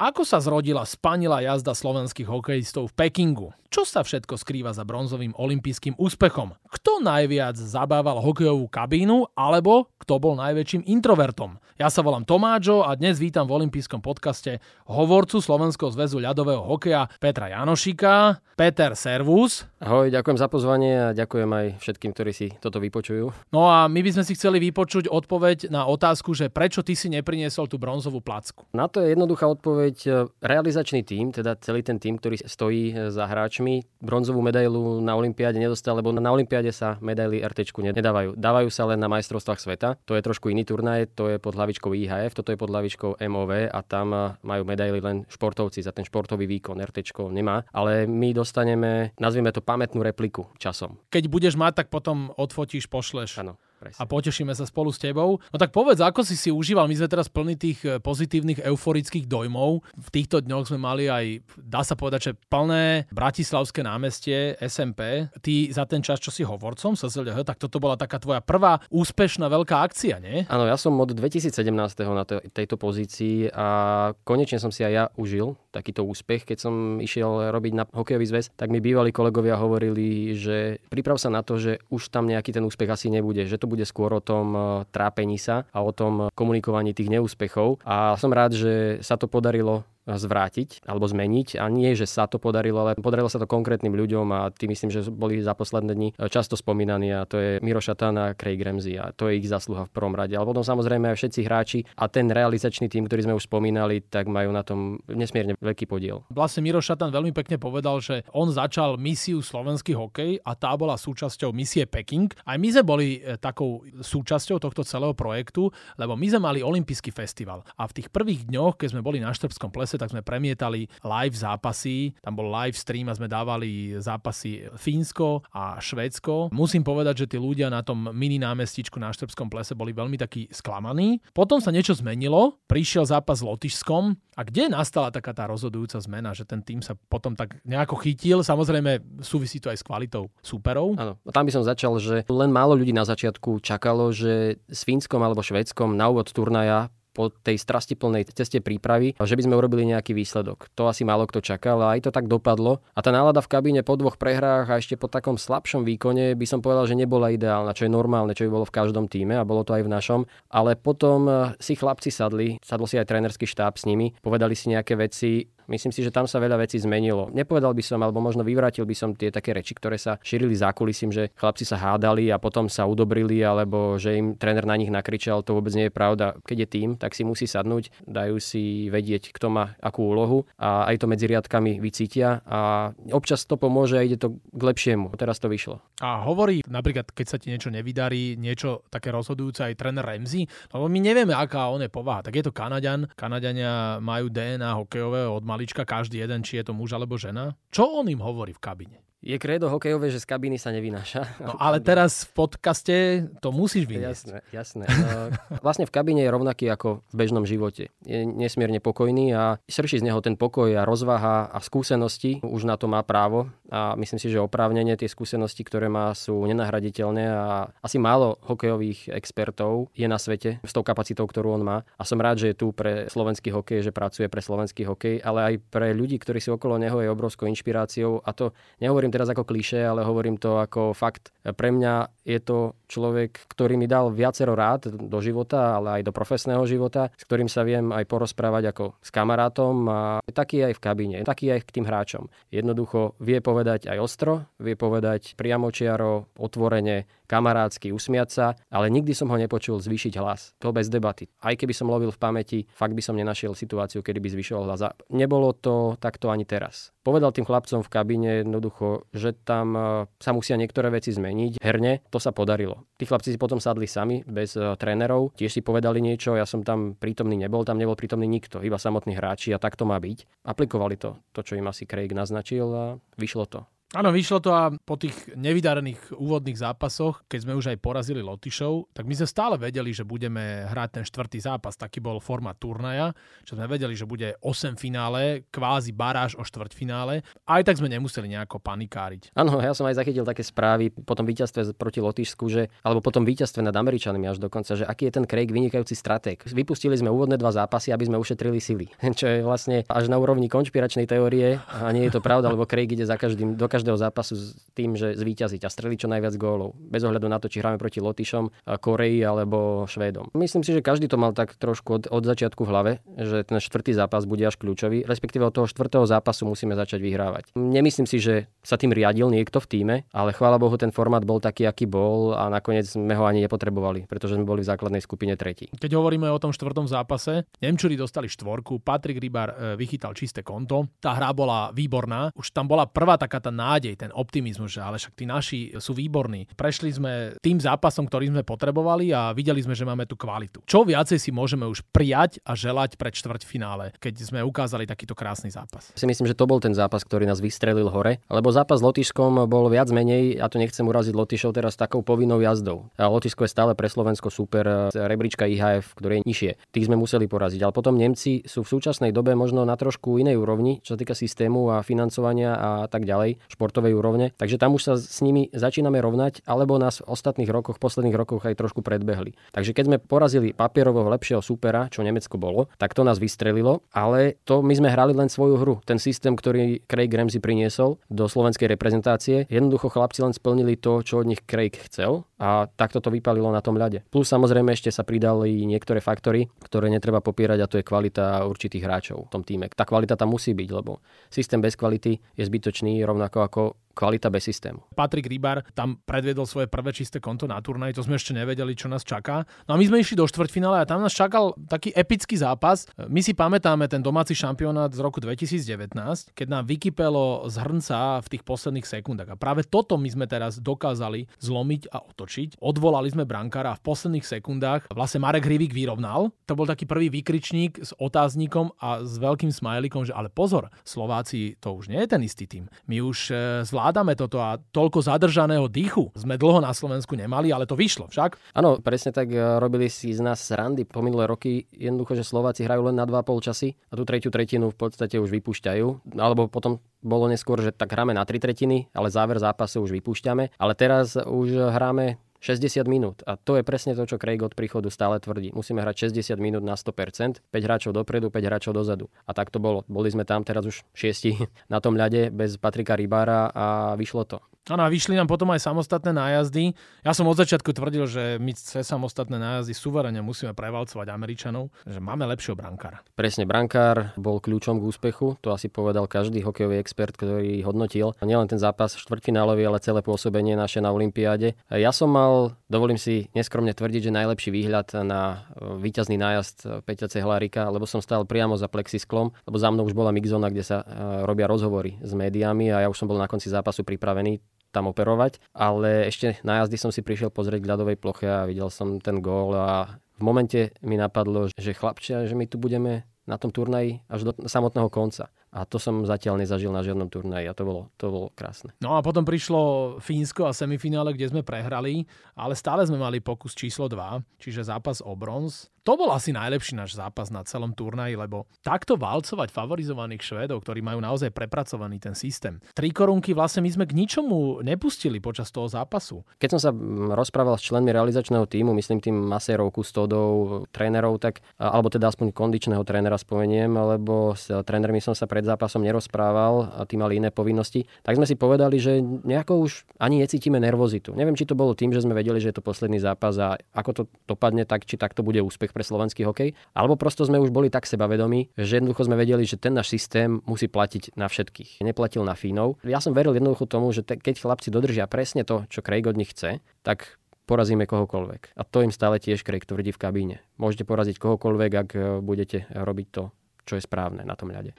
Ako sa zrodila spanila jazda slovenských hokejistov v Pekingu? Čo sa všetko skrýva za bronzovým olympijským úspechom? Kto najviac zabával hokejovú kabínu alebo kto bol najväčším introvertom? Ja sa volám Tomáčo a dnes vítam v olympijskom podcaste hovorcu Slovenského zväzu ľadového hokeja Petra Janošika. Peter, servus. Ahoj, ďakujem za pozvanie a ďakujem aj všetkým, ktorí si toto vypočujú. No a my by sme si chceli vypočuť odpoveď na otázku, že prečo ty si nepriniesol tú bronzovú placku. Na to je jednoduchá odpoveď. Realizačný tím, teda celý ten tím, ktorý stojí za hráč hráčmi bronzovú medailu na Olympiáde nedostal, lebo na Olympiáde sa medaily RT nedávajú. Dávajú sa len na majstrovstvách sveta. To je trošku iný turnaj, to je pod hlavičkou IHF, toto je pod hlavičkou MOV a tam majú medaily len športovci za ten športový výkon. RT nemá, ale my dostaneme, nazvime to pamätnú repliku časom. Keď budeš mať, tak potom odfotíš, pošleš. Áno. Presne. a potešíme sa spolu s tebou. No tak povedz, ako si si užíval, my sme teraz plní tých e, pozitívnych euforických dojmov. V týchto dňoch sme mali aj, dá sa povedať, že plné Bratislavské námestie SMP. Ty za ten čas, čo si hovorcom SZLH, tak toto bola taká tvoja prvá úspešná veľká akcia, nie? Áno, ja som od 2017. na tejto pozícii a konečne som si aj ja užil takýto úspech. Keď som išiel robiť na hokejový zväz, tak mi bývalí kolegovia hovorili, že priprav sa na to, že už tam nejaký ten úspech asi nebude, že to bude skôr o tom e, trápení sa a o tom komunikovaní tých neúspechov. A som rád, že sa to podarilo zvrátiť alebo zmeniť. A nie, že sa to podarilo, ale podarilo sa to konkrétnym ľuďom a tí myslím, že boli za posledné dni často spomínaní a to je Miro Šatan a Craig Ramsey a to je ich zasluha v prvom rade. Ale potom samozrejme aj všetci hráči a ten realizačný tým, ktorý sme už spomínali, tak majú na tom nesmierne veľký podiel. Vlastne Miro Šatan veľmi pekne povedal, že on začal misiu slovenský hokej a tá bola súčasťou misie Peking. Aj my sme boli e, takou súčasťou tohto celého projektu, lebo my sme mali olimpijský festival. A v tých prvých dňoch, keď sme boli na Štrbskom plese, tak sme premietali live zápasy. Tam bol live stream a sme dávali zápasy Fínsko a Švédsko. Musím povedať, že tí ľudia na tom mini námestičku na Štrbskom plese boli veľmi takí sklamaní. Potom sa niečo zmenilo, prišiel zápas s Lotyšskom a kde nastala taká tá rozhodujúca zmena, že ten tým sa potom tak nejako chytil? Samozrejme súvisí to aj s kvalitou súperov. Áno, tam by som začal, že len málo ľudí na začiatku čakalo, že s Fínskom alebo Švedskom na úvod turnaja po tej strastiplnej ceste prípravy, že by sme urobili nejaký výsledok. To asi málo kto čakal a aj to tak dopadlo. A tá nálada v kabíne po dvoch prehrách a ešte po takom slabšom výkone by som povedal, že nebola ideálna, čo je normálne, čo by bolo v každom týme a bolo to aj v našom. Ale potom eh, si chlapci sadli, sadol si aj trénerský štáb s nimi, povedali si nejaké veci, Myslím si, že tam sa veľa vecí zmenilo. Nepovedal by som, alebo možno vyvrátil by som tie také reči, ktoré sa šírili za kulisím, že chlapci sa hádali a potom sa udobrili, alebo že im tréner na nich nakričal. To vôbec nie je pravda. Keď je tým, tak si musí sadnúť, dajú si vedieť, kto má akú úlohu a aj to medzi riadkami vycítia a občas to pomôže a ide to k lepšiemu. Teraz to vyšlo. A hovorí napríklad, keď sa ti niečo nevydarí, niečo také rozhodujúce aj tréner Remzi, lebo my nevieme, aká on je povaha. Tak je to Kanaďan. Kanaďania majú DNA hokejového od malička každý jeden, či je to muž alebo žena. Čo on im hovorí v kabine? Je kredo hokejové, že z kabíny sa nevynáša. No ale teraz v podcaste to musíš vyniesť. Jasné, jasné. No, vlastne v kabíne je rovnaký ako v bežnom živote. Je nesmierne pokojný a srší z neho ten pokoj a rozvaha a skúsenosti. Už na to má právo a myslím si, že oprávnenie tie skúsenosti, ktoré má, sú nenahraditeľné a asi málo hokejových expertov je na svete s tou kapacitou, ktorú on má. A som rád, že je tu pre slovenský hokej, že pracuje pre slovenský hokej, ale aj pre ľudí, ktorí sú okolo neho je obrovskou inšpiráciou a to nehovorím nehovorím teraz ako kliše, ale hovorím to ako fakt. Pre mňa je to človek, ktorý mi dal viacero rád do života, ale aj do profesného života, s ktorým sa viem aj porozprávať ako s kamarátom a taký aj v kabíne, taký aj k tým hráčom. Jednoducho vie povedať aj ostro, vie povedať priamočiaro, otvorene, kamarádsky, usmiať sa, ale nikdy som ho nepočul zvýšiť hlas. To bez debaty. Aj keby som lovil v pamäti, fakt by som nenašiel situáciu, kedy by zvyšoval hlas. A nebolo to takto ani teraz. Povedal tým chlapcom v kabíne jednoducho, že tam e, sa musia niektoré veci zmeniť. Herne to sa podarilo. Tí chlapci si potom sadli sami, bez e, trénerov, tiež si povedali niečo, ja som tam prítomný nebol, tam nebol prítomný nikto, iba samotní hráči a tak to má byť. Aplikovali to, to čo im asi Craig naznačil a vyšlo to. Áno, vyšlo to a po tých nevydarených úvodných zápasoch, keď sme už aj porazili Lotyšov, tak my sme stále vedeli, že budeme hrať ten štvrtý zápas. Taký bol forma turnaja, že sme vedeli, že bude 8 finále, kvázi baráž o štvrťfinále. Aj tak sme nemuseli nejako panikáriť. Áno, ja som aj zachytil také správy po tom víťazstve proti Lotyšsku, že, alebo po tom víťazstve nad Američanmi až dokonca, že aký je ten Craig vynikajúci stratég. Vypustili sme úvodné dva zápasy, aby sme ušetrili sily. Čo je vlastne až na úrovni konšpiračnej teórie a nie je to pravda, lebo Craig ide za každým, do každého zápasu s tým, že zvíťaziť a streliť čo najviac gólov. Bez ohľadu na to, či hráme proti Lotyšom, Koreji alebo Švédom. Myslím si, že každý to mal tak trošku od, od začiatku v hlave, že ten štvrtý zápas bude až kľúčový, respektíve od toho štvrtého zápasu musíme začať vyhrávať. Nemyslím si, že sa tým riadil niekto v týme, ale chvála Bohu ten formát bol taký, aký bol a nakoniec sme ho ani nepotrebovali, pretože sme boli v základnej skupine tretí. Keď hovoríme o tom štvrtom zápase, Nemčuri dostali štvorku, Patrik Rybar e, vychytal čisté konto, tá hra bola výborná, už tam bola prvá taká tá nádej, ten optimizmus, že ale však tí naši sú výborní. Prešli sme tým zápasom, ktorý sme potrebovali a videli sme, že máme tú kvalitu. Čo viacej si môžeme už prijať a želať pred štvrťfinále, keď sme ukázali takýto krásny zápas. Si myslím, že to bol ten zápas, ktorý nás vystrelil hore, lebo zápas s Lotyšskom bol viac menej, ja to nechcem uraziť Lotyšov teraz takou povinnou jazdou. A Lotyšsko je stále pre Slovensko super, rebríčka IHF, ktoré je nižšie. Tých sme museli poraziť, ale potom Nemci sú v súčasnej dobe možno na trošku inej úrovni, čo sa týka systému a financovania a tak ďalej, športovej úrovne. Takže tam už sa s nimi začíname rovnať, alebo nás v ostatných rokoch, posledných rokoch aj trošku predbehli. Takže keď sme porazili papierovo lepšieho supera, čo Nemecko bolo, tak to nás vystrelilo, ale to my sme hrali len svoju hru. Ten systém, ktorý Craig Ramsey priniesol do slovenskej reprezentácie, jednoducho chlapci len splnili to, čo od nich Craig chcel a takto to vypalilo na tom ľade. Plus samozrejme ešte sa pridali niektoré faktory, ktoré netreba popierať a to je kvalita určitých hráčov v tom týme. Tá kvalita tam musí byť, lebo systém bez kvality je zbytočný, rovnako ako ako kvalita bez systému. Patrik Rybar tam predviedol svoje prvé čisté konto na turnaj, to sme ešte nevedeli, čo nás čaká. No a my sme išli do štvrťfinále a tam nás čakal taký epický zápas. My si pamätáme ten domáci šampionát z roku 2019, keď nám vykypelo z hrnca v tých posledných sekundách. A práve toto my sme teraz dokázali zlomiť a otočiť. Odvolali sme brankára a v posledných sekundách vlastne Marek Hrivik vyrovnal. To bol taký prvý výkričník s otáznikom a s veľkým smajlikom, že ale pozor, Slováci to už nie je ten istý tým. My už zvládli zvládame toto a toľko zadržaného dýchu sme dlho na Slovensku nemali, ale to vyšlo však. Áno, presne tak e, robili si z nás randy po minulé roky. Jednoducho, že Slováci hrajú len na 2,5 časy a tú tretiu tretinu v podstate už vypúšťajú. Alebo potom bolo neskôr, že tak hráme na tri tretiny, ale záver zápasu už vypúšťame. Ale teraz už hráme 60 minút. A to je presne to, čo Craig od príchodu stále tvrdí. Musíme hrať 60 minút na 100%, 5 hráčov dopredu, 5 hráčov dozadu. A tak to bolo. Boli sme tam teraz už 6 na tom ľade bez Patrika Rybára a vyšlo to. Áno, a vyšli nám potom aj samostatné nájazdy. Ja som od začiatku tvrdil, že my cez samostatné nájazdy suverene musíme prevalcovať Američanov, že máme lepšieho brankára. Presne, brankár bol kľúčom k úspechu, to asi povedal každý hokejový expert, ktorý hodnotil nielen ten zápas štvrtfinálový, ale celé pôsobenie naše na Olympiáde. Ja som mal, dovolím si neskromne tvrdiť, že najlepší výhľad na e, víťazný nájazd Peťa Cehlárika, lebo som stál priamo za plexisklom, lebo za mnou už bola mixzona, kde sa e, robia rozhovory s médiami a ja už som bol na konci zápasu pripravený tam operovať, ale ešte na jazdy som si prišiel pozrieť k ľadovej ploche a videl som ten gól a v momente mi napadlo, že chlapčia, že my tu budeme na tom turnaji až do samotného konca. A to som zatiaľ nezažil na žiadnom turnaji a to bolo, to bolo krásne. No a potom prišlo Fínsko a semifinále, kde sme prehrali, ale stále sme mali pokus číslo 2, čiže zápas o bronz. To bol asi najlepší náš zápas na celom turnaji, lebo takto valcovať favorizovaných Švédov, ktorí majú naozaj prepracovaný ten systém. Tri korunky vlastne my sme k ničomu nepustili počas toho zápasu. Keď som sa rozprával s členmi realizačného týmu, myslím tým masérov, kustodov, trénerov, tak, alebo teda aspoň kondičného trénera spomeniem, alebo s trénermi som sa pred zápasom nerozprával a tí mali iné povinnosti, tak sme si povedali, že nejako už ani necítime nervozitu. Neviem, či to bolo tým, že sme vedeli, že je to posledný zápas a ako to dopadne, tak či takto bude úspech pre slovenský hokej, alebo prosto sme už boli tak sebavedomí, že jednoducho sme vedeli, že ten náš systém musí platiť na všetkých. Neplatil na Fínov. Ja som veril jednoducho tomu, že te, keď chlapci dodržia presne to, čo Craig od nich chce, tak porazíme kohokoľvek. A to im stále tiež Craig tvrdí v kabíne. Môžete poraziť kohokoľvek, ak eh, budete robiť to, čo je správne na tom ľade.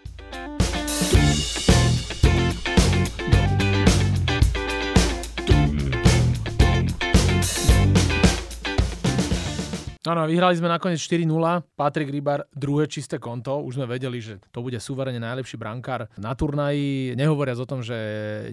Áno, vyhrali sme nakoniec 4-0. Patrik Rybar druhé čisté konto. Už sme vedeli, že to bude suverene najlepší brankár na turnaji. Nehovoriac o tom, že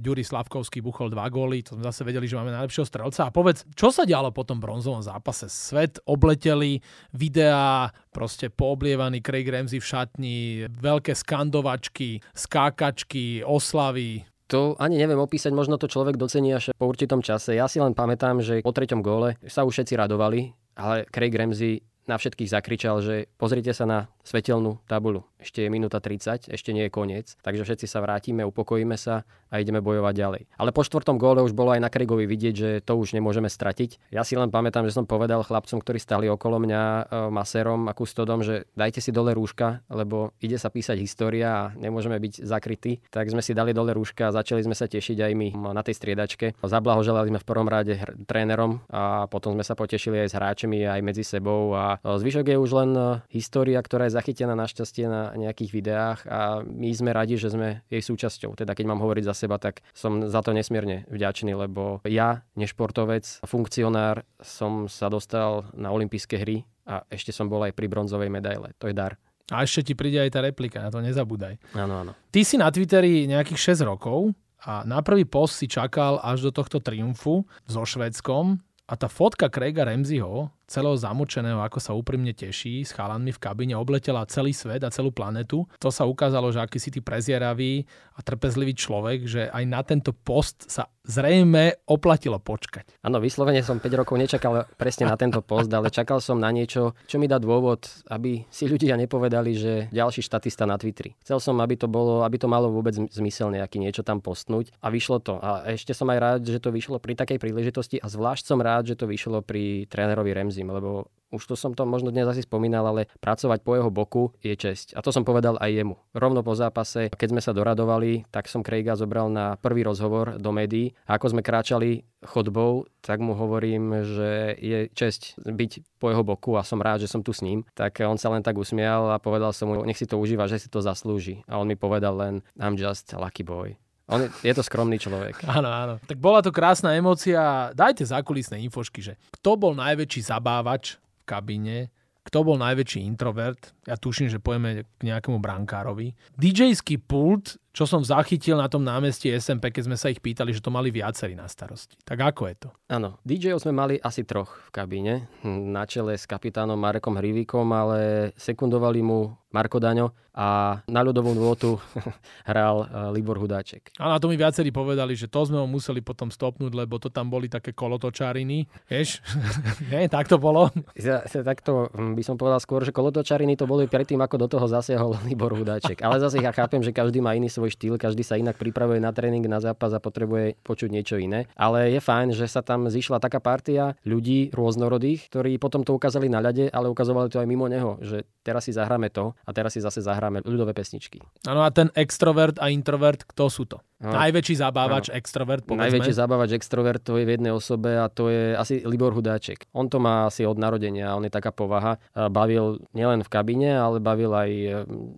Ďuri Slavkovský buchol dva góly. To sme zase vedeli, že máme najlepšieho strelca. A povedz, čo sa dialo po tom bronzovom zápase? Svet obleteli, videá, proste pooblievaný Craig Ramsey v šatni, veľké skandovačky, skákačky, oslavy. To ani neviem opísať, možno to človek docení až po určitom čase. Ja si len pamätám, že po treťom góle sa už všetci radovali, ale Craig Ramsey na všetkých zakričal, že pozrite sa na svetelnú tabulu. Ešte je minúta 30, ešte nie je koniec, takže všetci sa vrátime, upokojíme sa a ideme bojovať ďalej. Ale po štvrtom góle už bolo aj na Craigovi vidieť, že to už nemôžeme stratiť. Ja si len pamätám, že som povedal chlapcom, ktorí stali okolo mňa, e, maserom a kustodom, že dajte si dole rúška, lebo ide sa písať história a nemôžeme byť zakrytí. Tak sme si dali dole rúška a začali sme sa tešiť aj my na tej striedačke. Zablahoželali sme v prvom rade hr- trénerom a potom sme sa potešili aj s hráčmi, aj medzi sebou a e, zvyšok je už len e, história, ktorá je zachytená našťastie na nejakých videách a my sme radi, že sme jej súčasťou. Teda keď mám hovoriť za seba, tak som za to nesmierne vďačný, lebo ja, nešportovec, funkcionár, som sa dostal na olympijské hry a ešte som bol aj pri bronzovej medaile. To je dar. A ešte ti príde aj tá replika, na to nezabúdaj. Áno, áno. Ty si na Twitteri nejakých 6 rokov a na prvý post si čakal až do tohto triumfu so Švedskom a tá fotka Craiga Ramseyho celého zamočeného, ako sa úprimne teší s chalanmi v kabíne, obletela celý svet a celú planetu. To sa ukázalo, že aký si ty prezieravý a trpezlivý človek, že aj na tento post sa zrejme oplatilo počkať. Áno, vyslovene som 5 rokov nečakal presne na tento post, ale čakal som na niečo, čo mi dá dôvod, aby si ľudia nepovedali, že ďalší štatista na Twitteri. Chcel som, aby to bolo, aby to malo vôbec zmysel nejaký niečo tam postnúť a vyšlo to. A ešte som aj rád, že to vyšlo pri takej príležitosti a zvlášť som rád, že to vyšlo pri trénerovi Remzi Ramsey, lebo už to som to možno dnes asi spomínal, ale pracovať po jeho boku je česť. A to som povedal aj jemu. Rovno po zápase, keď sme sa doradovali, tak som Craiga zobral na prvý rozhovor do médií. A ako sme kráčali chodbou, tak mu hovorím, že je česť byť po jeho boku a som rád, že som tu s ním. Tak on sa len tak usmial a povedal som mu, nech si to užíva, že si to zaslúži. A on mi povedal len, I'm just lucky boy. On je, je to skromný človek. Áno, áno. Tak bola to krásna emócia. Dajte zákulisné infošky, že kto bol najväčší zabávač v kabíne, kto bol najväčší introvert. Ja tuším, že pojeme k nejakému brankárovi. DJ-ský pult čo som zachytil na tom námestí SMP, keď sme sa ich pýtali, že to mali viacerí na starosti. Tak ako je to? Áno, DJ-ov sme mali asi troch v kabíne, na čele s kapitánom Marekom Hrivíkom, ale sekundovali mu Marko Daňo a na ľudovú nôtu hral eh, Libor Hudáček. A na to mi viacerí povedali, že to sme ho museli potom stopnúť, lebo to tam boli také kolotočariny. Vieš? Nie, tak to bolo. Ja, takto hm, by som povedal skôr, že kolotočariny to boli predtým, ako do toho zasiahol Libor Hudáček. Ale zase ja chápem, že každý má iný svoj svoj štýl, každý sa inak pripravuje na tréning, na zápas a potrebuje počuť niečo iné. Ale je fajn, že sa tam zišla taká partia ľudí rôznorodých, ktorí potom to ukázali na ľade, ale ukazovali to aj mimo neho, že teraz si zahráme to a teraz si zase zahráme ľudové pesničky. Áno a ten extrovert a introvert, kto sú to? No. Najväčší zabávač no. extrovert, povedzme. Najväčší zabávač extrovert to je v jednej osobe a to je asi Libor Hudáček. On to má asi od narodenia, on je taká povaha. Bavil nielen v kabíne, ale bavil aj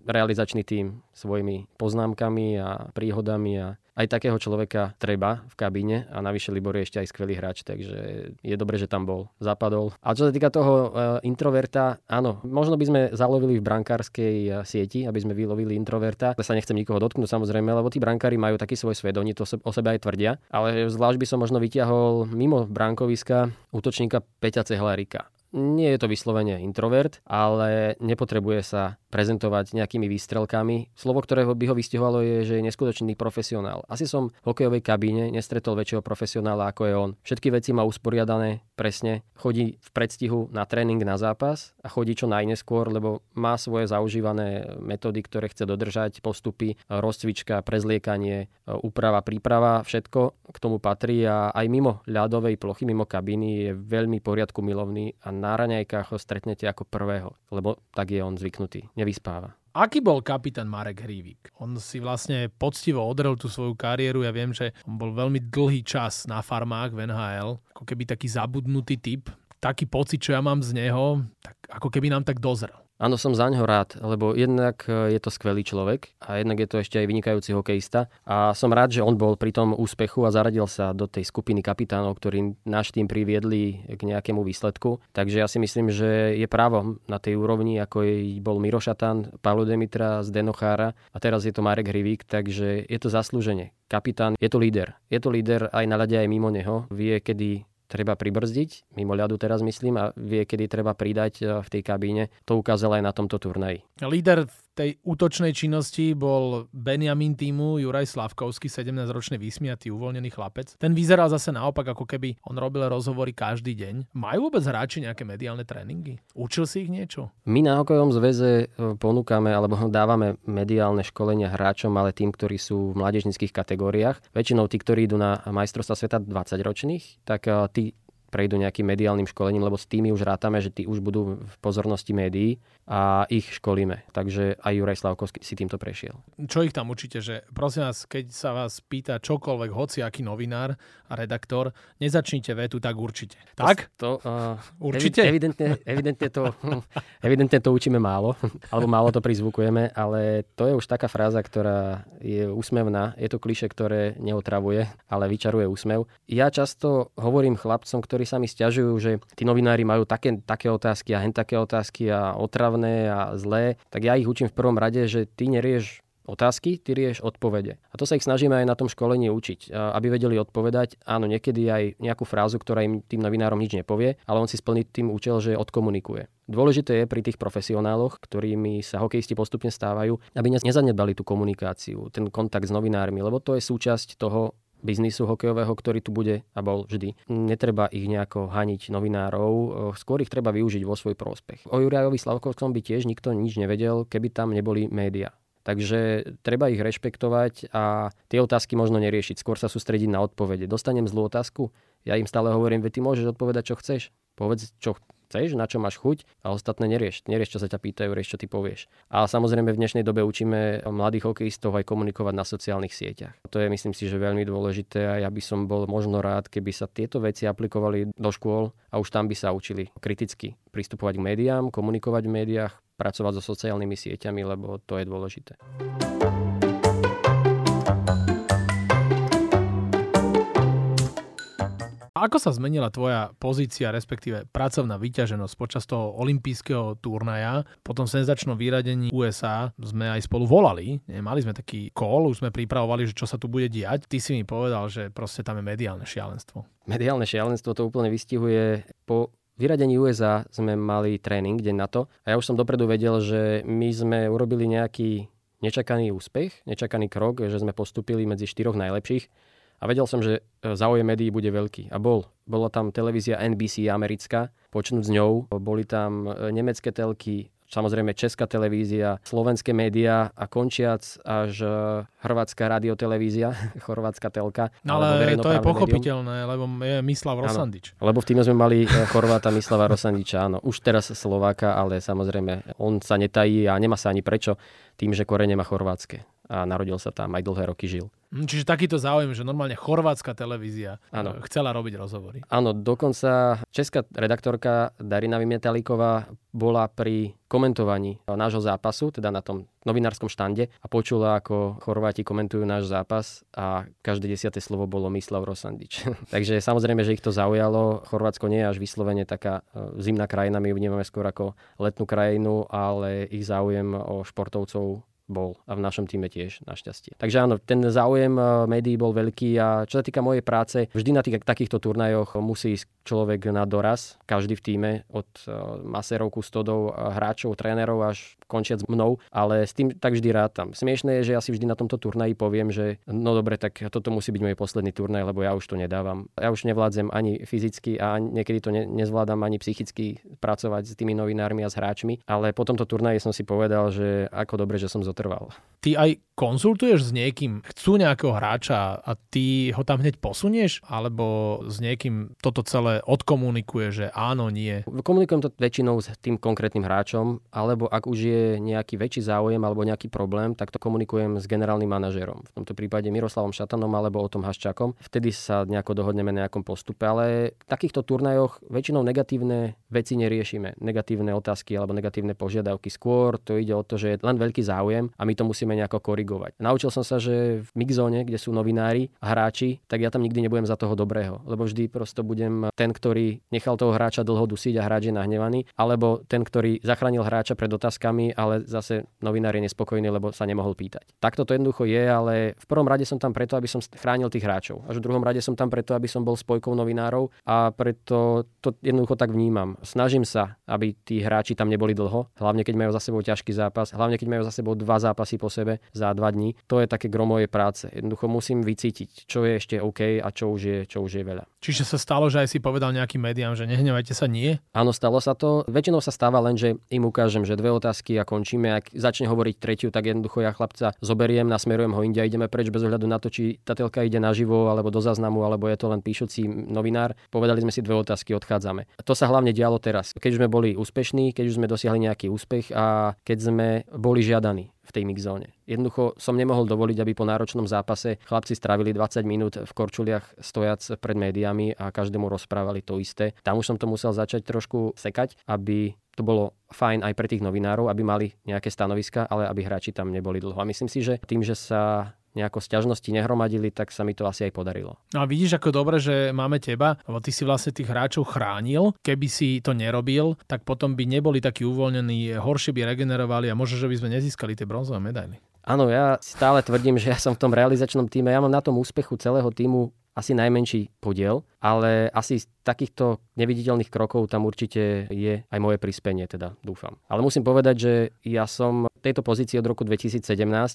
realizačný tím svojimi poznámkami a príhodami a aj takého človeka treba v kabíne a navyše Libor je ešte aj skvelý hráč, takže je dobre, že tam bol, zapadol. A čo sa týka toho uh, introverta, áno, možno by sme zalovili v brankárskej uh, sieti, aby sme vylovili introverta. Ja sa nechcem nikoho dotknúť samozrejme, lebo tí brankári majú taký svoj svet, oni to o sebe aj tvrdia, ale zvlášť by som možno vyťahol mimo brankoviska útočníka Peťa Cehlárika nie je to vyslovene introvert, ale nepotrebuje sa prezentovať nejakými výstrelkami. Slovo, ktorého by ho vystihovalo je, že je neskutočný profesionál. Asi som v hokejovej kabíne nestretol väčšieho profesionála ako je on. Všetky veci má usporiadané presne, chodí v predstihu na tréning, na zápas a chodí čo najneskôr, lebo má svoje zaužívané metódy, ktoré chce dodržať, postupy, rozcvička, prezliekanie, úprava, príprava, všetko k tomu patrí a aj mimo ľadovej plochy, mimo kabíny je veľmi poriadku milovný a na raňajkách ho stretnete ako prvého, lebo tak je on zvyknutý, nevyspáva. Aký bol kapitán Marek Hrívík? On si vlastne poctivo odrel tú svoju kariéru. Ja viem, že on bol veľmi dlhý čas na farmách v NHL, ako keby taký zabudnutý typ. Taký pocit, čo ja mám z neho, tak ako keby nám tak dozrel. Áno, som za ňo rád, lebo jednak e, je to skvelý človek a jednak je to ešte aj vynikajúci hokejista. A som rád, že on bol pri tom úspechu a zaradil sa do tej skupiny kapitánov, ktorí náš tým priviedli k nejakému výsledku. Takže ja si myslím, že je právo na tej úrovni, ako je, bol Miro Šatan, Pavlo Demitra, Zdeno Chára a teraz je to Marek Hrivík, takže je to zaslúženie. Kapitán je to líder. Je to líder aj na ľade, aj mimo neho. Vie, kedy treba pribrzdiť, mimo ľadu teraz myslím, a vie, kedy treba pridať e, v tej kabíne. To ukázal aj na tomto turnaji. Líder v tej útočnej činnosti bol Benjamin týmu Juraj Slavkovský, 17-ročný vysmiatý, uvoľnený chlapec. Ten vyzeral zase naopak, ako keby on robil rozhovory každý deň. Majú vôbec hráči nejaké mediálne tréningy? Učil si ich niečo? My na hokejovom zväze e, ponúkame alebo dávame mediálne školenia hráčom, ale tým, ktorí sú v mládežnických kategóriách. Väčšinou tí, ktorí idú na majstrovstva sveta 20 ročných, tak e, tí prejdú nejakým mediálnym školením, lebo s tými už rátame, že tí už budú v pozornosti médií a ich školíme. Takže aj Juraj Slavkovský si týmto prešiel. Čo ich tam učíte? Že prosím vás, keď sa vás pýta čokoľvek, hoci aký novinár a redaktor, nezačnite vetu tak určite. Tak? To, uh, určite? Evidentne, evidentne, to, evidentne to učíme málo, alebo málo to prizvukujeme, ale to je už taká fráza, ktorá je úsmevná. Je to kliše, ktoré neotravuje, ale vyčaruje úsmev. Ja často hovorím chlapcom, ktorí ktorí sa mi stiažujú, že tí novinári majú také, také otázky a hen také otázky a otravné a zlé, tak ja ich učím v prvom rade, že ty nerieš otázky, ty rieš odpovede. A to sa ich snažíme aj na tom školení učiť, aby vedeli odpovedať. Áno, niekedy aj nejakú frázu, ktorá im tým novinárom nič nepovie, ale on si splní tým účel, že odkomunikuje. Dôležité je pri tých profesionáloch, ktorými sa hokejisti postupne stávajú, aby nezanedbali tú komunikáciu, ten kontakt s novinármi, lebo to je súčasť toho biznisu hokejového, ktorý tu bude a bol vždy. Netreba ich nejako haniť novinárov, skôr ich treba využiť vo svoj prospech. O Jurajovi Slavkovskom by tiež nikto nič nevedel, keby tam neboli médiá. Takže treba ich rešpektovať a tie otázky možno neriešiť, skôr sa sústrediť na odpovede. Dostanem zlú otázku, ja im stále hovorím, veď ty môžeš odpovedať, čo chceš. Povedz, čo chceš, na čo máš chuť a ostatné nerieš. Nerieš, čo sa ťa pýtajú, rieš, čo ty povieš. A samozrejme v dnešnej dobe učíme mladých hokejistov aj komunikovať na sociálnych sieťach. To je myslím si, že veľmi dôležité a ja by som bol možno rád, keby sa tieto veci aplikovali do škôl a už tam by sa učili kriticky pristupovať k médiám, komunikovať v médiách, pracovať so sociálnymi sieťami, lebo to je dôležité. Ako sa zmenila tvoja pozícia, respektíve pracovná vyťaženosť počas toho olympijského turnaja? Po tom senzačnom vyradení USA sme aj spolu volali. Mali sme taký call, už sme pripravovali, že čo sa tu bude diať. Ty si mi povedal, že proste tam je mediálne šialenstvo. Mediálne šialenstvo to úplne vystihuje. Po vyradení USA sme mali tréning deň na to a ja už som dopredu vedel, že my sme urobili nejaký nečakaný úspech, nečakaný krok, že sme postupili medzi štyroch najlepších a vedel som, že e, záujem médií bude veľký. A bol. Bola tam televízia NBC americká, počnúť s ňou. Boli tam e, nemecké telky, samozrejme Česká televízia, slovenské médiá a končiac až e, Chorvátska radiotelevízia, chorvátska telka. No ale to je pochopiteľné, médium. lebo je Mislav Rosandič. Áno, lebo v týme sme mali Chorváta Mislava Rosandiča, áno. Už teraz Slováka, ale samozrejme on sa netají a nemá sa ani prečo tým, že korene má chorvátske a narodil sa tam, aj dlhé roky žil. Hm, čiže takýto záujem, že normálne chorvátska televízia ano. Eh, chcela robiť rozhovory. Áno, dokonca česká redaktorka Darina Vymietalíková bola pri komentovaní nášho zápasu, teda na tom novinárskom štande a počula, ako Chorváti komentujú náš zápas a každé desiate slovo bolo Mislav Rosandič. Takže samozrejme, že ich to zaujalo. Chorvátsko nie je až vyslovene taká eh, zimná krajina, my ju vnímame skôr ako letnú krajinu, ale ich záujem o športovcov bol a v našom týme tiež, našťastie. Takže áno, ten záujem eh, médií bol veľký a čo sa týka mojej práce, vždy na tých, takýchto turnajoch musí ísť človek na doraz, každý v týme, od eh, maserov, kustodov, hráčov, trénerov až končiac mnou, ale s tým tak vždy rátam. Smiešné je, že ja si vždy na tomto turnaji poviem, že no dobre, tak toto musí byť môj posledný turnaj, lebo ja už to nedávam. Ja už nevládzem ani fyzicky a niekedy to ne, nezvládam ani psychicky pracovať s tými novinármi a s hráčmi, ale po tomto turnaji som si povedal, že ako dobre, že som zotrval. Ty aj konzultuješ s niekým, chcú nejakého hráča a ty ho tam hneď posunieš? Alebo s niekým toto celé odkomunikuje, že áno, nie? Komunikujem to väčšinou s tým konkrétnym hráčom, alebo ak už je nejaký väčší záujem alebo nejaký problém, tak to komunikujem s generálnym manažerom. V tomto prípade Miroslavom Šatanom alebo o tom Haščakom. Vtedy sa nejako dohodneme na nejakom postupe, ale v takýchto turnajoch väčšinou negatívne veci neriešime. Negatívne otázky alebo negatívne požiadavky. Skôr to ide o to, že je len veľký záujem a my to musíme nejako korigovať korigovať. Naučil som sa, že v mixzone, kde sú novinári a hráči, tak ja tam nikdy nebudem za toho dobrého, lebo vždy prosto budem ten, ktorý nechal toho hráča dlho dusiť a hráč je nahnevaný, alebo ten, ktorý zachránil hráča pred otázkami, ale zase novinár je nespokojný, lebo sa nemohol pýtať. Takto to jednoducho je, ale v prvom rade som tam preto, aby som chránil tých hráčov. Až v druhom rade som tam preto, aby som bol spojkou novinárov a preto to jednoducho tak vnímam. Snažím sa, aby tí hráči tam neboli dlho, hlavne keď majú za sebou ťažký zápas, hlavne keď majú za sebou dva zápasy po sebe za dva dní. To je také gro mojej práce. Jednoducho musím vycítiť, čo je ešte OK a čo už je, čo už je veľa. Čiže sa stalo, že aj si povedal nejakým médiám, že nehnevajte sa, nie? Áno, stalo sa to. Väčšinou sa stáva len, že im ukážem, že dve otázky a končíme. Ak začne hovoriť tretiu, tak jednoducho ja chlapca zoberiem, nasmerujem ho inde a ideme preč bez ohľadu na to, či tá telka ide naživo alebo do záznamu, alebo je to len píšucí novinár. Povedali sme si dve otázky, odchádzame. To sa hlavne dialo teraz. Keď už sme boli úspešní, keď už sme dosiahli nejaký úspech a keď sme boli žiadaní v tej mixzóne. Jednoducho som nemohol dovoliť, aby po náročnom zápase chlapci strávili 20 minút v korčuliach stojac pred médiami a každému rozprávali to isté. Tam už som to musel začať trošku sekať, aby to bolo fajn aj pre tých novinárov, aby mali nejaké stanoviska, ale aby hráči tam neboli dlho. A myslím si, že tým, že sa nejako sťažnosti nehromadili, tak sa mi to asi aj podarilo. No a vidíš, ako dobre, že máme teba, lebo ty si vlastne tých hráčov chránil. Keby si to nerobil, tak potom by neboli takí uvoľnení, horšie by regenerovali a možno, že by sme nezískali tie bronzové medaily. Áno, ja stále tvrdím, že ja som v tom realizačnom týme, ja mám na tom úspechu celého týmu asi najmenší podiel, ale asi z takýchto neviditeľných krokov tam určite je aj moje prispenie, teda dúfam. Ale musím povedať, že ja som v tejto pozícii od roku 2017,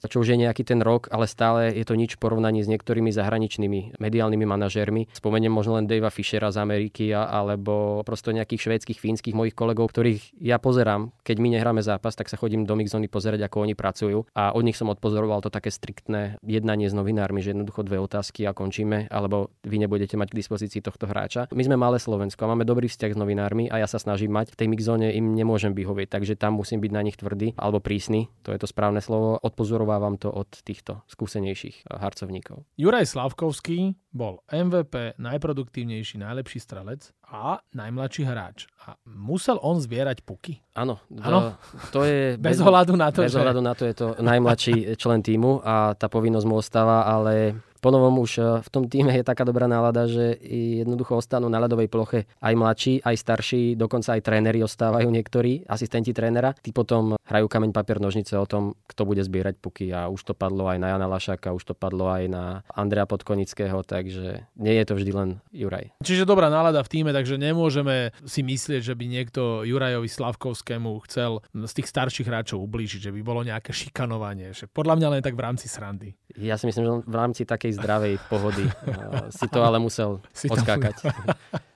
čo už je nejaký ten rok, ale stále je to nič v porovnaní s niektorými zahraničnými mediálnymi manažérmi. Spomeniem možno len Davea Fishera z Ameriky alebo prosto nejakých švédskych, fínskych mojich kolegov, ktorých ja pozerám, keď my nehráme zápas, tak sa chodím do Mixzony pozerať, ako oni pracujú a od nich som odpozoroval to také striktné jednanie s novinármi, že jednoducho dve otázky a končíme, alebo vy nebudete mať k dispozícii tohto hráča. My sme malé Slovensko a máme dobrý vzťah s novinármi a ja sa snažím mať. V tej Mixzone im nemôžem vyhovieť, takže tam musím byť na nich tvrdý alebo prísny to je to správne slovo. Odpozorovávam to od týchto skúsenejších eh, harcovníkov. Juraj Slavkovský bol MVP, najproduktívnejší, najlepší strelec a najmladší hráč. A musel on zbierať puky? Áno, to, to je... Bez, bez ohľadu na to, Bez že... ohľadu na to je to najmladší člen týmu a tá povinnosť mu ostáva, ale ponovom už eh, v tom týme je taká dobrá nálada, že jednoducho ostanú na ľadovej ploche aj mladší, aj starší, dokonca aj tréneri ostávajú niektorí, asistenti trénera. Tí potom hrajú kameň, papier, nožnice o tom, kto bude zbierať puky a už to padlo aj na Jana Lašaka, už to padlo aj na Andrea Podkonického, takže nie je to vždy len Juraj. Čiže dobrá nálada v týme, takže nemôžeme si myslieť, že by niekto Jurajovi Slavkovskému chcel z tých starších hráčov ublížiť, že by bolo nejaké šikanovanie. Že podľa mňa len tak v rámci srandy. Ja si myslím, že v rámci takej zdravej pohody. si to ale musel si odskákať.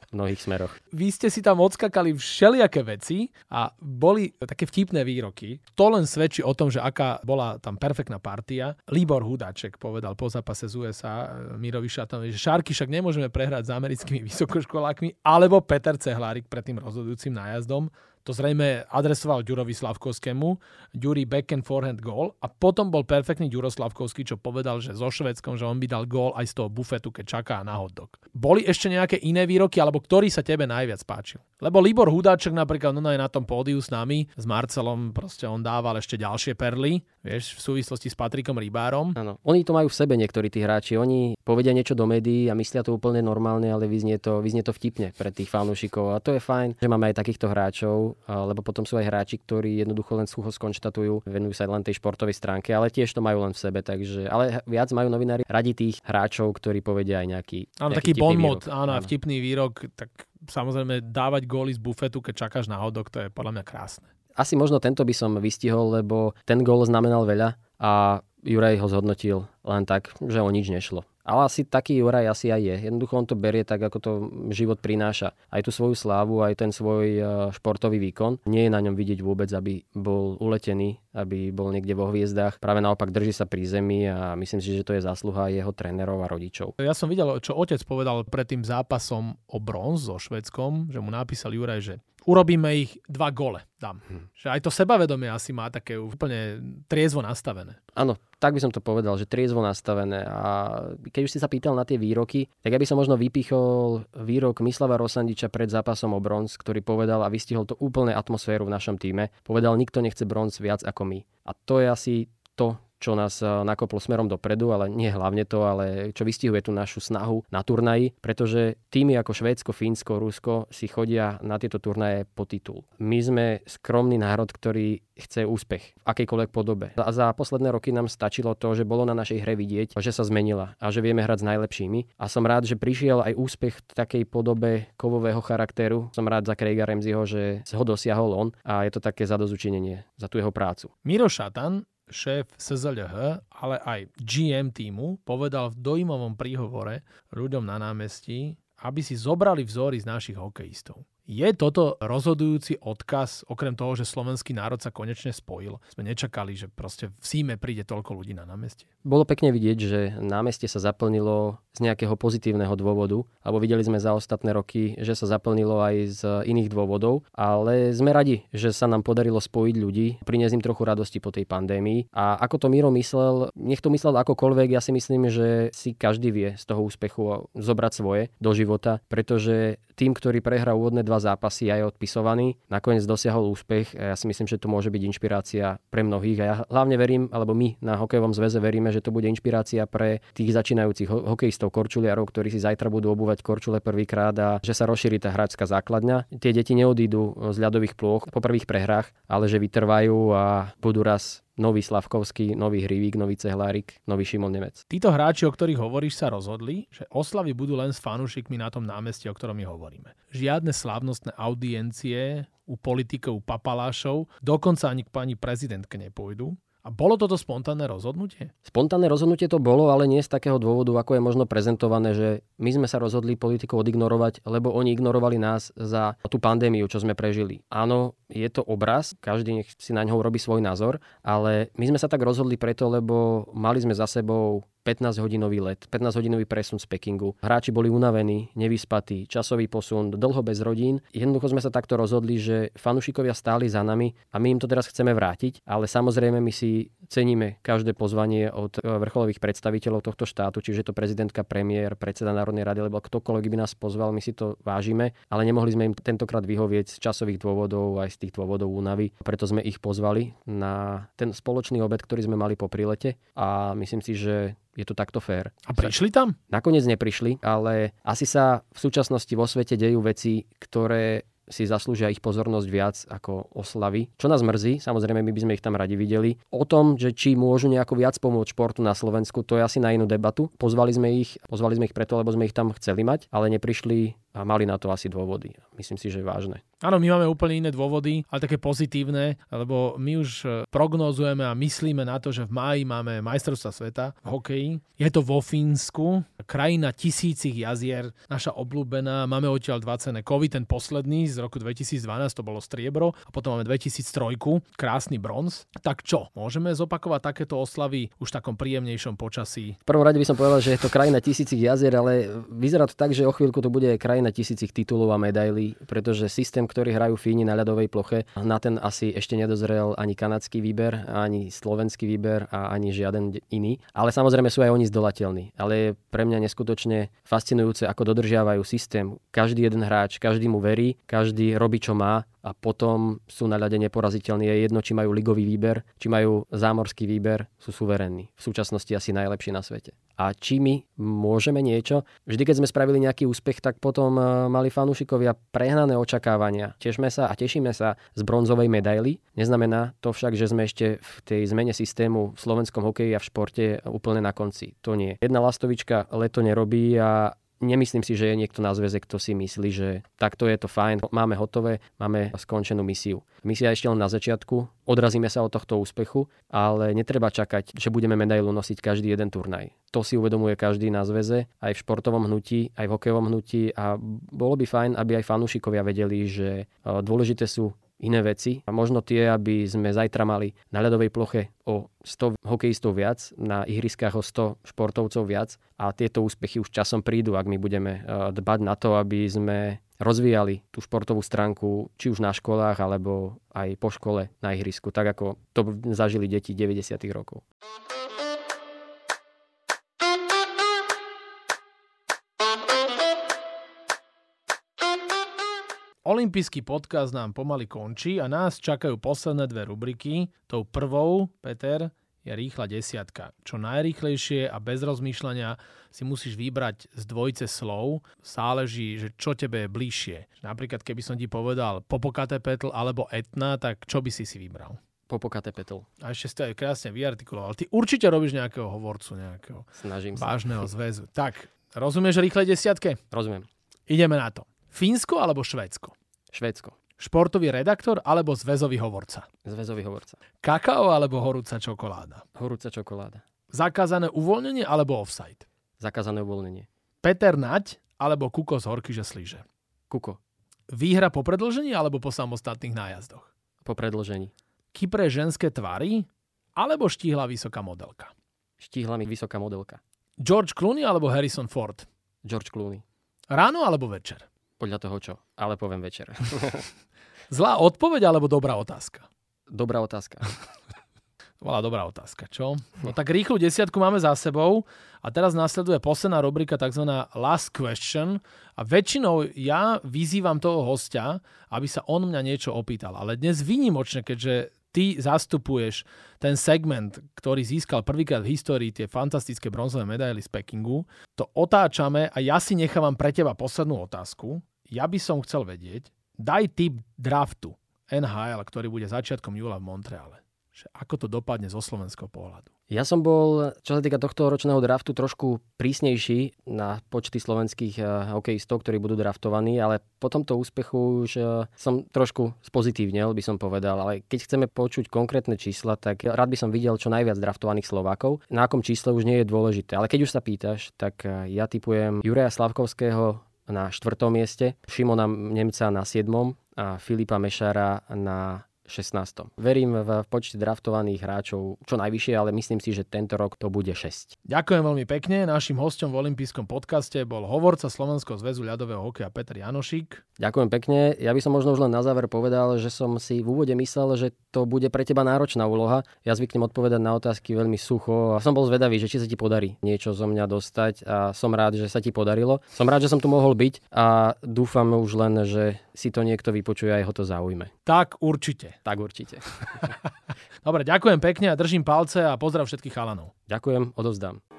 v mnohých smeroch. Vy ste si tam odskakali všelijaké veci a boli také vtipné výroky. To len svedčí o tom, že aká bola tam perfektná partia. Libor Hudáček povedal po zápase z USA e, Mirovi Šatovi, že Šárky však nemôžeme prehrať s americkými vysokoškolákmi, alebo Peter Cehlárik pred tým rozhodujúcim nájazdom to zrejme adresoval Ďurovi Slavkovskému, Ďuri backhand forehand goal a potom bol perfektný Ďuro Slavkovský, čo povedal, že so Švedskom, že on by dal gól aj z toho bufetu, keď čaká na hotdog. Boli ešte nejaké iné výroky, alebo ktorý sa tebe najviac páčil? Lebo Libor Hudáček napríklad, no je na tom pódiu s nami, s Marcelom, proste on dával ešte ďalšie perly, vieš, v súvislosti s Patrikom Rybárom. Áno, oni to majú v sebe niektorí tí hráči, oni povedia niečo do médií a myslia to úplne normálne, ale vyznie to, vyznie to vtipne pre tých fanúšikov a to je fajn, že máme aj takýchto hráčov lebo potom sú aj hráči, ktorí jednoducho len sucho skonštatujú, venujú sa len tej športovej stránke, ale tiež to majú len v sebe, takže, ale viac majú novinári radi tých hráčov, ktorí povedia aj nejaký Áno, taký bon áno, áno, vtipný výrok, tak samozrejme dávať góly z bufetu, keď čakáš na hodok, to je podľa mňa krásne. Asi možno tento by som vystihol, lebo ten gól znamenal veľa a Juraj ho zhodnotil len tak, že o nič nešlo. Ale asi taký Juraj asi aj je. Jednoducho on to berie tak, ako to život prináša. Aj tú svoju slávu, aj ten svoj e, športový výkon. Nie je na ňom vidieť vôbec, aby bol uletený, aby bol niekde vo hviezdách. Práve naopak drží sa pri zemi a myslím si, že to je zásluha jeho trénerov a rodičov. Ja som videl, čo otec povedal pred tým zápasom o bronz so Švedskom, že mu napísal Juraj, že urobíme ich dva gole, dám. Hm. Že aj to sebavedomie asi má také úplne triezvo nastavené. Áno, tak by som to povedal, že triezvo nastavené. A keď už si sa pýtal na tie výroky, tak ja by som možno vypichol výrok Mislava Rosandiča pred zápasom o bronz, ktorý povedal a vystihol to úplne atmosféru v našom týme. Povedal, nikto nechce bronz viac ako my. A to je asi to, čo nás eh, nakoplo smerom dopredu, ale nie hlavne to, ale čo vystihuje tú našu snahu na turnaji, pretože týmy ako Švédsko, Fínsko, Rusko si chodia na tieto turnaje po titul. My sme skromný národ, ktorý chce úspech v akejkoľvek podobe. A za posledné roky nám stačilo to, že bolo na našej hre vidieť, že sa zmenila a že vieme hrať s najlepšími. A som rád, že prišiel aj úspech v takej podobe kovového charakteru. Som rád za Craiga Ramseyho, že ho dosiahol on a je to také zadozučinenie za tú jeho prácu. Miro Šatan šéf SZLH, ale aj GM týmu, povedal v dojímavom príhovore ľuďom na námestí, aby si zobrali vzory z našich hokejistov. Je toto rozhodujúci odkaz, okrem toho, že slovenský národ sa konečne spojil? Sme nečakali, že proste v Síme príde toľko ľudí na námestie. Bolo pekne vidieť, že námestie sa zaplnilo z nejakého pozitívneho dôvodu, alebo videli sme za ostatné roky, že sa zaplnilo aj z iných dôvodov, ale sme radi, že sa nám podarilo spojiť ľudí, priniesť im trochu radosti po tej pandémii. A ako to Miro myslel, nech to myslel akokoľvek, ja si myslím, že si každý vie z toho úspechu zobrať svoje do života, pretože tým, ktorý prehrá úvodné dva zápasy a je odpisovaný, nakoniec dosiahol úspech. Ja si myslím, že to môže byť inšpirácia pre mnohých a ja hlavne verím, alebo my na hokejovom zväze veríme, že to bude inšpirácia pre tých začínajúcich hokejistov, korčuliarov, ktorí si zajtra budú obúvať korčule prvýkrát a že sa rozšíri tá hráčska základňa. Tie deti neodídu z ľadových plôch po prvých prehrách, ale že vytrvajú a budú raz nový Slavkovský, nový Hrivík, nový Cehlárik, nový Šimon Nemec. Títo hráči, o ktorých hovoríš, sa rozhodli, že oslavy budú len s fanúšikmi na tom námestí, o ktorom my hovoríme. Žiadne slávnostné audiencie u politikov, papalášov, dokonca ani k pani prezidentke nepôjdu. A bolo toto spontánne rozhodnutie? Spontánne rozhodnutie to bolo, ale nie z takého dôvodu, ako je možno prezentované, že my sme sa rozhodli politikov odignorovať, lebo oni ignorovali nás za tú pandémiu, čo sme prežili. Áno, je to obraz, každý nech si na ňo robí svoj názor, ale my sme sa tak rozhodli preto, lebo mali sme za sebou 15-hodinový let, 15-hodinový presun z Pekingu. Hráči boli unavení, nevyspatí, časový posun, dlho bez rodín. Jednoducho sme sa takto rozhodli, že fanúšikovia stáli za nami a my im to teraz chceme vrátiť, ale samozrejme my si ceníme každé pozvanie od e, vrcholových predstaviteľov tohto štátu, čiže to prezidentka, premiér, predseda Národnej rady, alebo ktokoľvek by nás pozval, my si to vážime, ale nemohli sme im tentokrát vyhovieť z časových dôvodov aj z tých dôvodov únavy, preto sme ich pozvali na ten spoločný obed, ktorý sme mali po prílete a myslím si, že je to takto fér. A prišli tam? Nakoniec neprišli, ale asi sa v súčasnosti vo svete dejú veci, ktoré si zaslúžia ich pozornosť viac ako oslavy. Čo nás mrzí, samozrejme my by sme ich tam radi videli. O tom, že či môžu nejako viac pomôcť športu na Slovensku, to je asi na inú debatu. Pozvali sme ich, pozvali sme ich preto, lebo sme ich tam chceli mať, ale neprišli a mali na to asi dôvody. Myslím si, že je vážne. Áno, my máme úplne iné dôvody, ale také pozitívne, lebo my už e, prognozujeme a myslíme na to, že v máji máme majstrovstva sveta v hokeji. Je to vo Fínsku, krajina tisícich jazier, naša obľúbená. Máme odtiaľ dva cené kovy, ten posledný z roku 2012 to bolo striebro a potom máme 2003, krásny bronz. Tak čo, môžeme zopakovať takéto oslavy už v takom príjemnejšom počasí? V prvom rade by som povedal, že je to krajina tisícich jazier, ale vyzerá to tak, že o chvíľku to bude krajina tisícich titulov a medailí, pretože systém, ktorý hrajú Fíni na ľadovej ploche. Na ten asi ešte nedozrel ani kanadský výber, ani slovenský výber a ani žiaden iný. Ale samozrejme sú aj oni zdolateľní. Ale je pre mňa neskutočne fascinujúce, ako dodržiavajú systém. Každý jeden hráč, každý mu verí, každý robí, čo má a potom sú na ľade neporaziteľní. Je jedno, či majú ligový výber, či majú zámorský výber, sú suverénni. V súčasnosti asi najlepší na svete. A či my môžeme niečo? Vždy, keď sme spravili nejaký úspech, tak potom e, mali fanúšikovia prehnané očakávania. Tešme sa a tešíme sa z bronzovej medaily. Neznamená to však, že sme ešte v tej zmene systému v slovenskom hokeji a v športe úplne na konci. To nie. Jedna lastovička leto nerobí a nemyslím si, že je niekto na zväze, kto si myslí, že takto je to fajn, máme hotové, máme skončenú misiu. Misia ešte len na začiatku, odrazíme sa od tohto úspechu, ale netreba čakať, že budeme medailu nosiť každý jeden turnaj. To si uvedomuje každý na zväze, aj v športovom hnutí, aj v hokejovom hnutí a bolo by fajn, aby aj fanúšikovia vedeli, že e, dôležité sú iné veci. A možno tie, aby sme zajtra mali na ľadovej ploche o 100 hokejistov viac, na ihriskách o 100 športovcov viac a tieto úspechy už časom prídu, ak my budeme eh, dbať na to, aby sme rozvíjali tú športovú stránku či už na školách alebo aj po škole na ihrisku, tak ako to zažili deti 90. rokov. Olympijský podcast nám pomaly končí a nás čakajú posledné dve rubriky. Tou prvou, Peter, je rýchla desiatka. Čo najrýchlejšie a bez rozmýšľania si musíš vybrať z dvojce slov. Záleží, že čo tebe je bližšie. Napríklad, keby som ti povedal Popokate Petl alebo Etna, tak čo by si si vybral? Popokate Petl. A ešte ste aj krásne vyartikuloval. Ty určite robíš nejakého hovorcu, nejakého Snažím sa. vážneho zväzu. Tak, rozumieš rýchlej desiatke? Rozumiem. Ideme na to. Fínsko alebo Švédsko? Švédsko. Športový redaktor alebo zväzový hovorca? Zväzový hovorca. Kakao alebo horúca čokoláda? Horúca čokoláda. Zakázané uvoľnenie alebo offside? Zakázané uvoľnenie. Peter Nať alebo Kuko z horky, že slíže? Kuko. Výhra po predlžení alebo po samostatných nájazdoch? Po predlžení. Kypre ženské tvary alebo štíhla vysoká modelka? Štíhla mi vysoká modelka. George Clooney alebo Harrison Ford? George Clooney. Ráno alebo večer? Podľa toho čo, ale poviem večer. Zlá odpoveď alebo dobrá otázka? Dobrá otázka. Bola dobrá otázka, čo? No tak rýchlu desiatku máme za sebou a teraz nasleduje posledná rubrika tzv. last question a väčšinou ja vyzývam toho hostia, aby sa on mňa niečo opýtal. Ale dnes výnimočne, keďže ty zastupuješ ten segment, ktorý získal prvýkrát v histórii tie fantastické bronzové medaily z Pekingu, to otáčame a ja si nechávam pre teba poslednú otázku ja by som chcel vedieť, daj tip draftu NHL, ktorý bude začiatkom júla v Montreale. Že ako to dopadne zo slovenského pohľadu? Ja som bol, čo sa týka tohto ročného draftu, trošku prísnejší na počty slovenských uh, hokejistov, ktorí budú draftovaní, ale po tomto úspechu už uh, som trošku spozitívnel, by som povedal. Ale keď chceme počuť konkrétne čísla, tak rád by som videl čo najviac draftovaných Slovákov. Na akom čísle už nie je dôležité. Ale keď už sa pýtaš, tak uh, ja typujem Juraja Slavkovského na štvrtom mieste, Šimona Nemca na 7. a Filipa Mešara na 16. Verím v počte draftovaných hráčov čo najvyššie, ale myslím si, že tento rok to bude 6. Ďakujem veľmi pekne. Našim hostom v olympijskom podcaste bol hovorca Slovenského zväzu ľadového hokeja Petr Janošík. Ďakujem pekne. Ja by som možno už len na záver povedal, že som si v úvode myslel, že to bude pre teba náročná úloha. Ja zvyknem odpovedať na otázky veľmi sucho a som bol zvedavý, že či sa ti podarí niečo zo mňa dostať a som rád, že sa ti podarilo. Som rád, že som tu mohol byť a dúfam už len, že si to niekto vypočuje a jeho to zaujme. Tak určite. Tak určite. Dobre, ďakujem pekne a držím palce a pozdrav všetkých chalanov. Ďakujem, odovzdám.